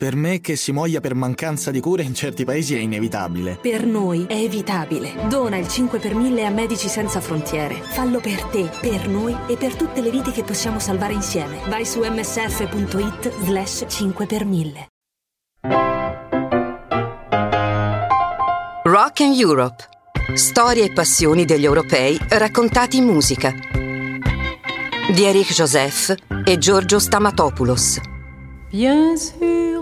Per me che si muoia per mancanza di cure in certi paesi è inevitabile. Per noi è evitabile. Dona il 5 per 1000 a Medici Senza Frontiere. Fallo per te, per noi e per tutte le vite che possiamo salvare insieme. Vai su msf.it slash 5 per 1000. Rock and Europe. Storie e passioni degli europei raccontati in musica. Di Eric Joseph e Giorgio Stamatopoulos. Bien sûr,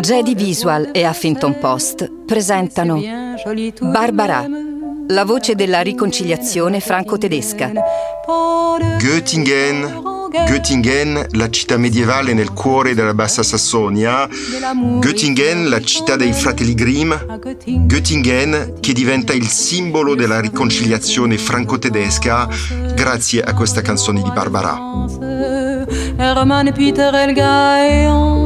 Jedi Visual e Huffington Post presentano Barbara, la voce della riconciliazione franco-tedesca. Göttingen, Göttingen, la città medievale nel cuore della Bassa Sassonia, Göttingen, la città dei fratelli Grimm, Göttingen. Che diventa il simbolo della riconciliazione franco-tedesca grazie a questa canzone di Barbara. Hermann Peter Elga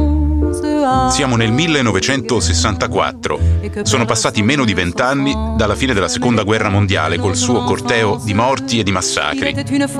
Siamo nel 1964. Sono passati meno di vent'anni dalla fine della seconda guerra mondiale col suo corteo di morti e di massacri.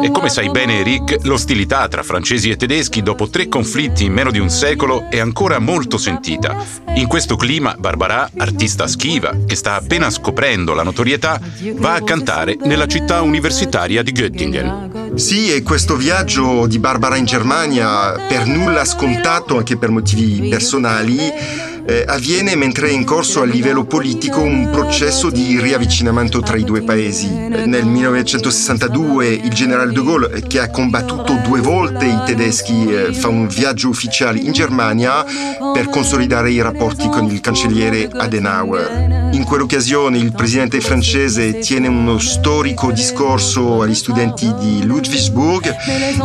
E come sai bene Eric, l'ostilità tra francesi e tedeschi dopo tre conflitti in meno di un secolo è ancora molto sentita. In questo clima, Barbara, artista schiva, che sta appena scoprendo la notorietà, va a cantare nella città universitaria di Göttingen. Sì, e questo viaggio di Barbara in Germania, per nulla scontato anche per motivi personali, eh, avviene mentre è in corso a livello politico un processo di riavvicinamento tra i due paesi. Nel 1962 il generale de Gaulle, che ha combattuto due volte i tedeschi, eh, fa un viaggio ufficiale in Germania per consolidare i rapporti con il cancelliere Adenauer. In quell'occasione il presidente francese tiene uno storico discorso agli studenti di Ludwigsburg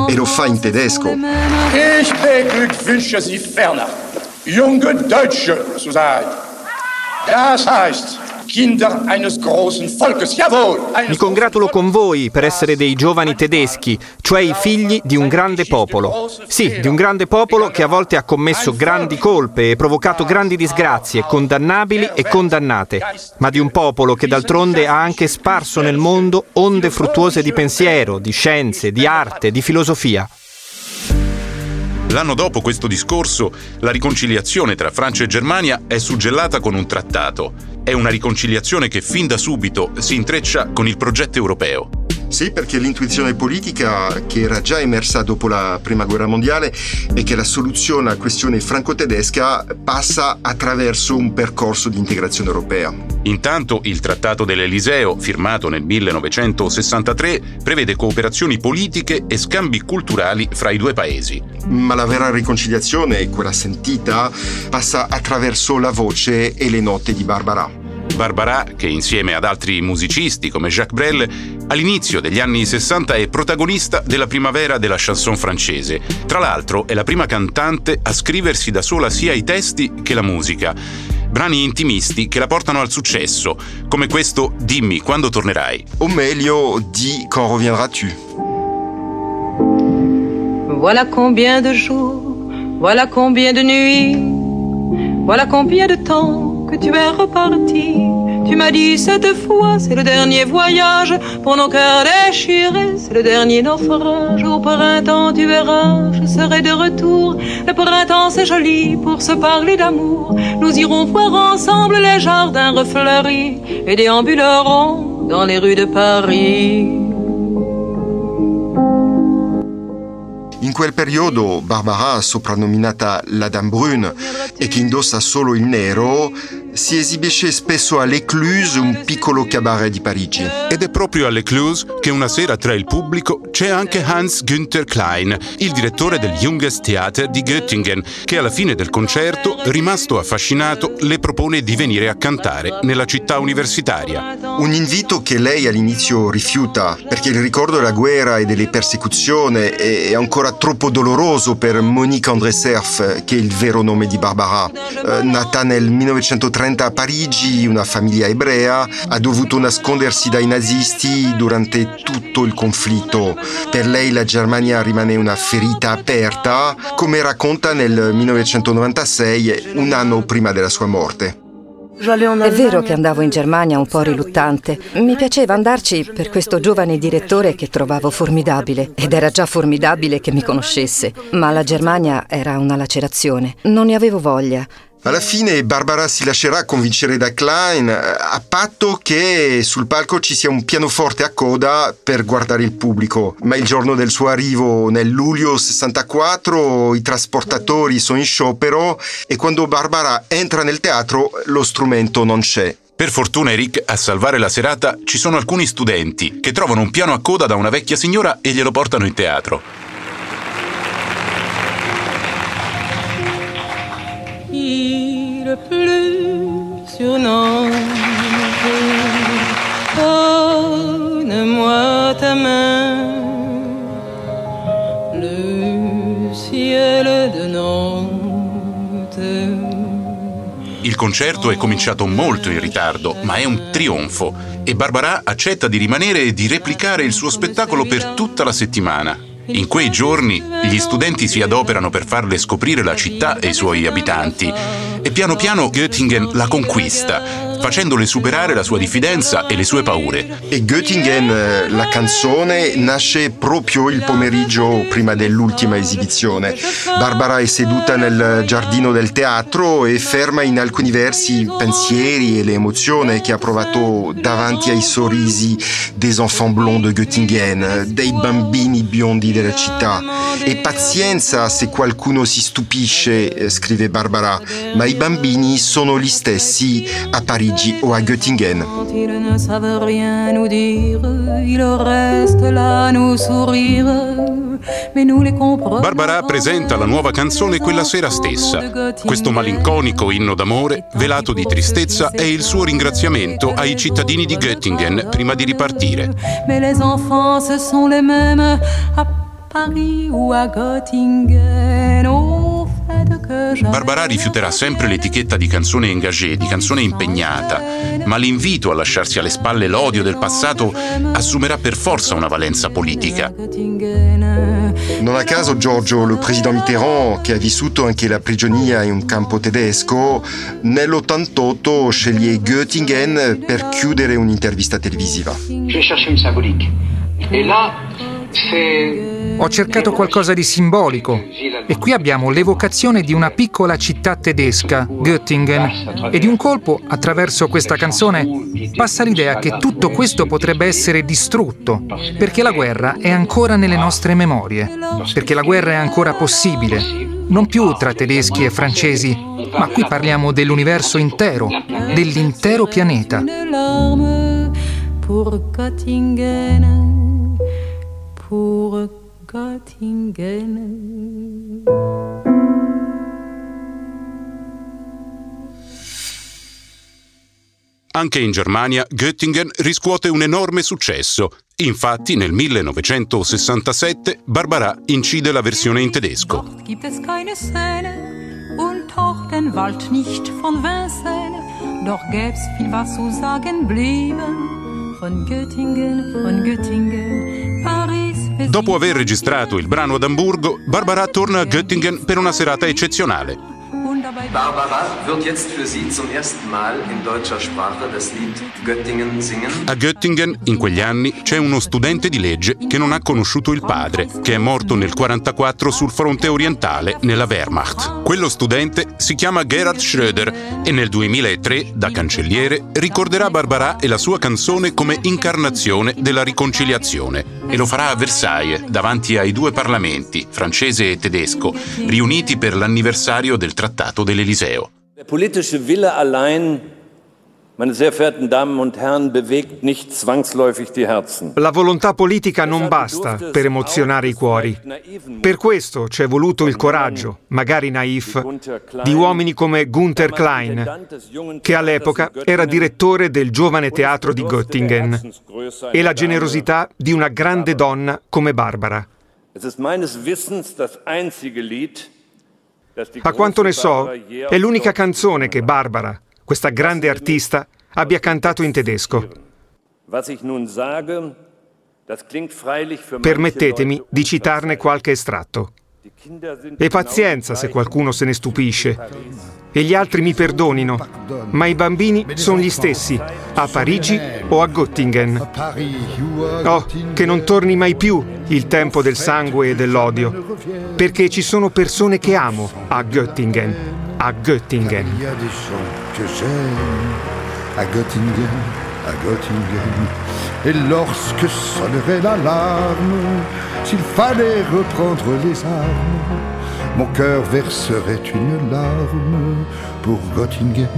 e lo fa in tedesco. Ich beglückwünsche Sie ferner, junge Deutsche zu sein. Das heißt! Mi congratulo con voi per essere dei giovani tedeschi, cioè i figli di un grande popolo. Sì, di un grande popolo che a volte ha commesso grandi colpe e provocato grandi disgrazie, condannabili e condannate, ma di un popolo che d'altronde ha anche sparso nel mondo onde fruttuose di pensiero, di scienze, di arte, di filosofia. L'anno dopo questo discorso, la riconciliazione tra Francia e Germania è suggellata con un trattato. È una riconciliazione che fin da subito si intreccia con il progetto europeo. Sì, perché l'intuizione politica che era già emersa dopo la Prima Guerra Mondiale è che la soluzione alla questione franco-tedesca passa attraverso un percorso di integrazione europea. Intanto il Trattato dell'Eliseo, firmato nel 1963, prevede cooperazioni politiche e scambi culturali fra i due paesi. Ma la vera riconciliazione, quella sentita, passa attraverso la voce e le note di Barbara. Barbara, che insieme ad altri musicisti come Jacques Brel, all'inizio degli anni 60 è protagonista della primavera della chanson francese. Tra l'altro è la prima cantante a scriversi da sola sia i testi che la musica. Brani intimisti che la portano al successo, come questo Dimmi quando tornerai. O meglio, di Quand reviendras-tu? Voilà combien de jours, voilà combien de nuits, voilà combien de temps que tu es reparti. Tu m'as dit cette fois, c'est le dernier voyage pour nos cœurs déchirés, c'est le dernier naufrage. Au printemps, tu verras, je serai de retour. Le printemps, c'est joli pour se parler d'amour. Nous irons voir ensemble les jardins refleuris et déambulerons dans les rues de Paris. In quel periodo Barbara, soprannominata la Dame Brune e che indossa solo il nero, si esibisce spesso all'Ecluse, un piccolo cabaret di Parigi. Ed è proprio all'Ecluse che una sera tra il pubblico c'è anche Hans Günther Klein, il direttore del Junges Theater di Göttingen, che alla fine del concerto, rimasto affascinato, le propone di venire a cantare nella città universitaria. Un invito che lei all'inizio rifiuta, perché il ricordo della guerra e delle persecuzioni è ancora troppo doloroso per Monique André Cerf, che è il vero nome di Barbara. Eh, nata nel 1930 a Parigi, una famiglia ebrea, ha dovuto nascondersi dai nazisti durante tutto il conflitto. Per lei la Germania rimane una ferita aperta, come racconta nel 1996, un anno prima della sua morte. È vero che andavo in Germania un po' riluttante. Mi piaceva andarci per questo giovane direttore che trovavo formidabile ed era già formidabile che mi conoscesse. Ma la Germania era una lacerazione. Non ne avevo voglia. Alla fine Barbara si lascerà convincere da Klein a patto che sul palco ci sia un pianoforte a coda per guardare il pubblico. Ma il giorno del suo arrivo nel luglio 64 i trasportatori sono in sciopero e quando Barbara entra nel teatro lo strumento non c'è. Per fortuna Eric, a salvare la serata ci sono alcuni studenti che trovano un piano a coda da una vecchia signora e glielo portano in teatro. Il plus surnom. Donne-moi ta main, le ciel de Nantes. Il concerto è cominciato molto in ritardo, ma è un trionfo e Barbara accetta di rimanere e di replicare il suo spettacolo per tutta la settimana. In quei giorni gli studenti si adoperano per farle scoprire la città e i suoi abitanti e piano piano Göttingen la conquista, facendole superare la sua diffidenza e le sue paure. E Göttingen, eh, la canzone, nasce proprio il pomeriggio prima dell'ultima esibizione. Barbara è seduta nel giardino del teatro e ferma in alcuni versi i pensieri e le emozioni che ha provato davanti ai sorrisi des enfants blonds de Göttingen, dei bambini biondi della città. E pazienza se qualcuno si stupisce, eh, scrive Barbara, ma i bambini sono gli stessi a Parigi o a Göttingen. Ils ne savent rien nous dire, ils restent là nous sourire. Barbara presenta la nuova canzone quella sera stessa. Questo malinconico inno d'amore, velato di tristezza, è il suo ringraziamento ai cittadini di Göttingen prima di ripartire. Mais les enfants, ce sont les mêmes à Paris ou à Göttingen. Barbara rifiuterà sempre l'etichetta di canzone engagée, di canzone impegnata, ma l'invito a lasciarsi alle spalle l'odio del passato assumerà per forza una valenza politica. Non a caso Giorgio, il presidente Mitterrand, che ha vissuto anche la prigionia in un campo tedesco, nell'88 sceglie Göttingen per chiudere un'intervista televisiva. J'ai cherché une symbolique. Et là, Ho cercato qualcosa di simbolico. E qui abbiamo l'evocazione di una piccola città tedesca, Göttingen, e di un colpo, attraverso questa canzone, passa l'idea che tutto questo potrebbe essere distrutto, perché la guerra è ancora nelle nostre memorie, perché la guerra è ancora possibile, non più tra tedeschi e francesi, ma qui parliamo dell'universo intero, dell'intero pianeta. Pour Göttingen, pour Göttingen. Anche in Germania Göttingen riscuote un enorme successo. Infatti nel 1967 Barbara incide la versione in tedesco. Gibt es keine Szene und auch den Wald nicht von Vincennes, doch gäb's viel was zu sagen blieben von Göttingen, von Göttingen, Dopo aver registrato il brano ad Amburgo, Barbara torna a Göttingen per una serata eccezionale. Barbara wird jetzt für Sie zum ersten Mal in deutscher Sprache das Lied Göttingen singen. A Göttingen, in quegli anni, c'è uno studente di legge che non ha conosciuto il padre, che è morto nel 1944 sul fronte orientale, nella Wehrmacht. Quello studente si chiama Gerhard Schröder e nel 2003, da cancelliere, ricorderà Barbara e la sua canzone come incarnazione della riconciliazione. E lo farà a Versailles, davanti ai due parlamenti, francese e tedesco, riuniti per l'anniversario del Trattato dell'Eliseo. Der politische Wille allein. La volontà politica non basta per emozionare i cuori. Per questo c'è voluto il coraggio, magari naif, di uomini come Gunther Klein, che all'epoca era direttore del giovane teatro di Göttingen, e la generosità di una grande donna come Barbara. Es ist meines Wissens das einzige Lied, A quanto ne so, è l'unica canzone che Barbara, questa grande artista, abbia cantato in tedesco. Permettetemi di citarne qualche estratto. E pazienza se qualcuno se ne stupisce. E gli altri mi perdonino, ma i bambini sono gli stessi, a Parigi o a Göttingen. Oh, che non torni mai più il tempo del sangue e dell'odio, perché ci sono persone che amo a Göttingen, a Göttingen. À Göttingen, à Göttingen. Et lorsque sonnerait l'alarme, s'il fallait reprendre les armes, mon cœur verserait une larme pour Göttingen.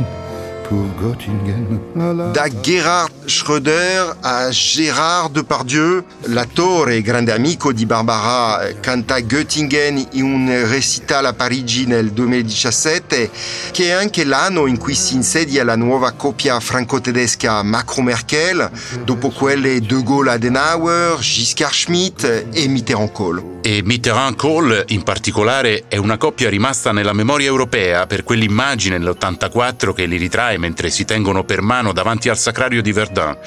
Da Gerhard Schröder a Gérard Depardieu, l'attore e grande amico di Barbara, canta Göttingen in un recital a Parigi nel 2017, che è anche l'anno in cui si insedia la nuova coppia franco-tedesca Macron-Merkel, dopo quelle De Gaulle-Adenauer, Giscard Schmidt e Mitterrand-Kohl. E Mitterrand-Kohl in particolare è una coppia rimasta nella memoria europea per quell'immagine nell'84 che li ritrae mentre si tengono per mano davanti al sacrario di Verdun.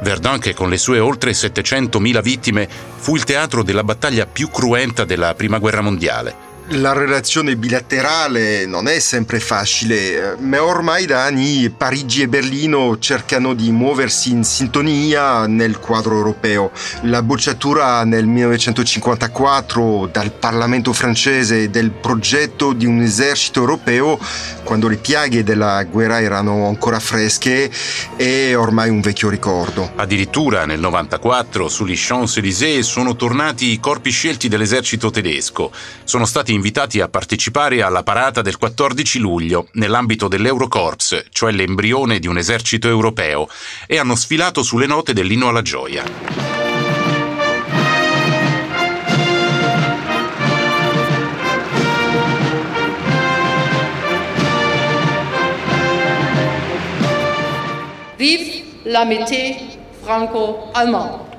Verdun che con le sue oltre 700.000 vittime fu il teatro della battaglia più cruenta della Prima Guerra Mondiale. La relazione bilaterale non è sempre facile, ma ormai da anni Parigi e Berlino cercano di muoversi in sintonia nel quadro europeo. La bocciatura nel 1954 dal Parlamento francese del progetto di un esercito europeo, quando le piaghe della guerra erano ancora fresche, è ormai un vecchio ricordo. Addirittura nel 94 sugli Champs-Élysées sono tornati i corpi scelti dell'esercito tedesco. Sono stati invitati a partecipare alla parata del 14 luglio nell'ambito dell'Eurocorps, cioè l'embrione di un esercito europeo, e hanno sfilato sulle note dell'inno alla gioia. Vive l'amitié franco-allemande.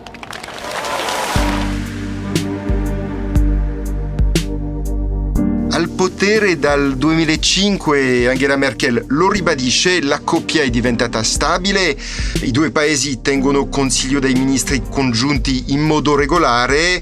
Al potere dal 2005 Angela Merkel lo ribadisce, la coppia è diventata stabile, i due paesi tengono consiglio dei ministri congiunti in modo regolare,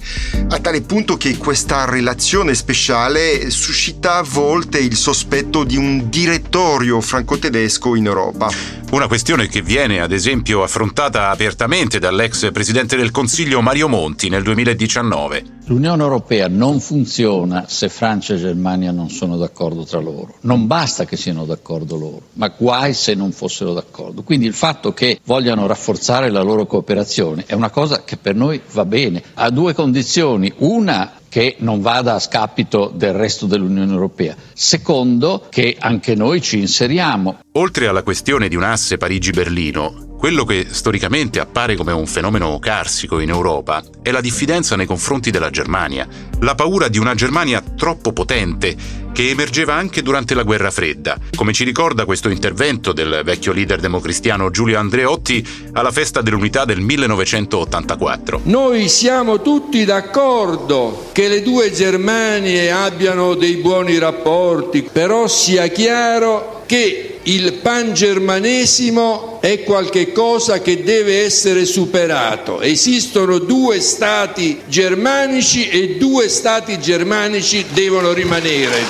a tale punto che questa relazione speciale suscita a volte il sospetto di un direttorio franco-tedesco in Europa. Una questione che viene, ad esempio, affrontata apertamente dall'ex presidente del Consiglio Mario Monti nel 2019. L'Unione Europea non funziona se Francia e Germania non sono d'accordo tra loro. Non basta che siano d'accordo loro, ma guai se non fossero d'accordo. Quindi il fatto che vogliano rafforzare la loro cooperazione è una cosa che per noi va bene, a due condizioni. Una che non vada a scapito del resto dell'Unione Europea. Secondo, che anche noi ci inseriamo. Oltre alla questione di un asse Parigi-Berlino, quello che storicamente appare come un fenomeno carsico in Europa è la diffidenza nei confronti della Germania, la paura di una Germania troppo potente che emergeva anche durante la guerra fredda, come ci ricorda questo intervento del vecchio leader democristiano Giulio Andreotti alla festa dell'unità del 1984. Noi siamo tutti d'accordo che le due Germanie abbiano dei buoni rapporti, però sia chiaro che il pangermanesimo è qualcosa che deve essere superato. Esistono due stati germanici e due stati germanici devono rimanere.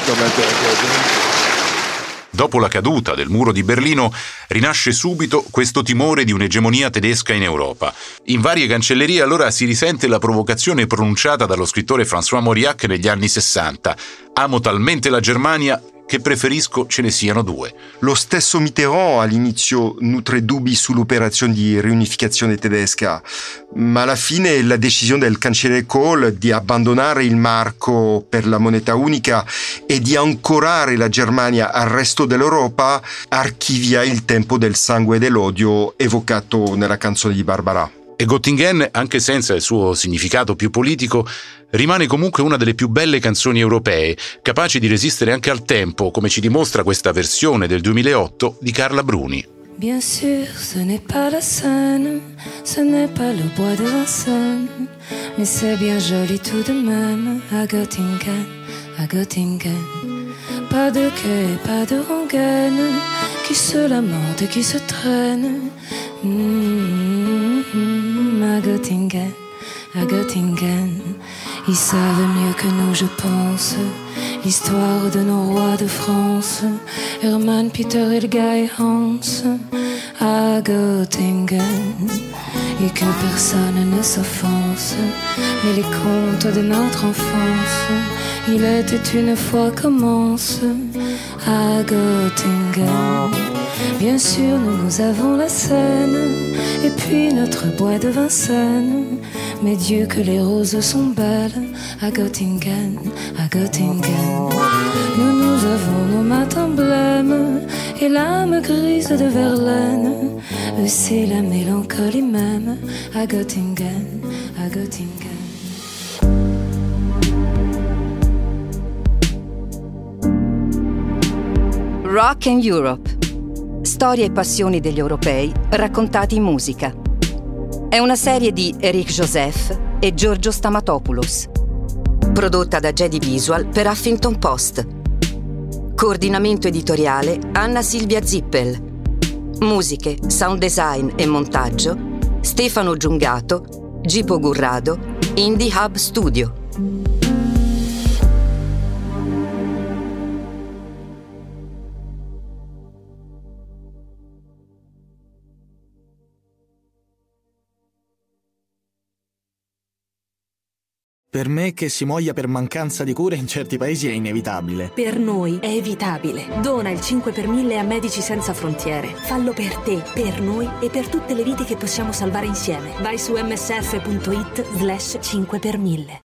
Dopo la caduta del muro di Berlino rinasce subito questo timore di un'egemonia tedesca in Europa. In varie cancellerie allora si risente la provocazione pronunciata dallo scrittore François Mauriac negli anni 60. Amo talmente la Germania che preferisco ce ne siano due. Lo stesso Mitterrand all'inizio nutre dubbi sull'operazione di riunificazione tedesca, ma alla fine la decisione del cancelliere Kohl di abbandonare il marco per la moneta unica e di ancorare la Germania al resto dell'Europa archivia il tempo del sangue e dell'odio evocato nella canzone di Barbara. E Göttingen, anche senza il suo significato più politico, rimane comunque una delle più belle canzoni europee, capace di resistere anche al tempo, come ci dimostra questa versione del 2008 di Carla Bruni. Bien sûr, ce n'est pas la Seine, ce n'est pas le bois de Vincennes, mais c'est bien joli tout de même à Göttingen, à Göttingen. Pas de quai, pas de rengaine, qui se lamente, qui se traîne. Mmh, mmh, à Göttingen, à Göttingen. Ils savent mieux que nous, je pense, l'histoire de nos rois de France, Hermann, Peter, Elga et Hans, à Göttingen, et que personne ne s'offense, mais les contes de notre enfance, il était une fois commence, à Göttingen. Bien sûr, nous, nous avons la Seine, et puis notre bois de Vincennes. Mais Dieu que les roses sont belles à Göttingen, à Göttingen. Nous, nous avons nos matins blêmes et l'âme grise de Verlaine. C'est la mélancolie même à Göttingen, à Göttingen. Rock and Europe. Storie e passioni degli europei raccontati in musica. È una serie di Eric Joseph e Giorgio Stamatopoulos. Prodotta da Jedi Visual per Huffington Post. Coordinamento editoriale Anna Silvia Zippel. Musiche, sound design e montaggio Stefano Giungato, Gipo Gurrado, Indie Hub Studio. Per me che si muoia per mancanza di cure in certi paesi è inevitabile. Per noi è evitabile. Dona il 5 per 1000 a Medici Senza Frontiere. Fallo per te, per noi e per tutte le vite che possiamo salvare insieme. Vai su msf.it slash 5 per 1000.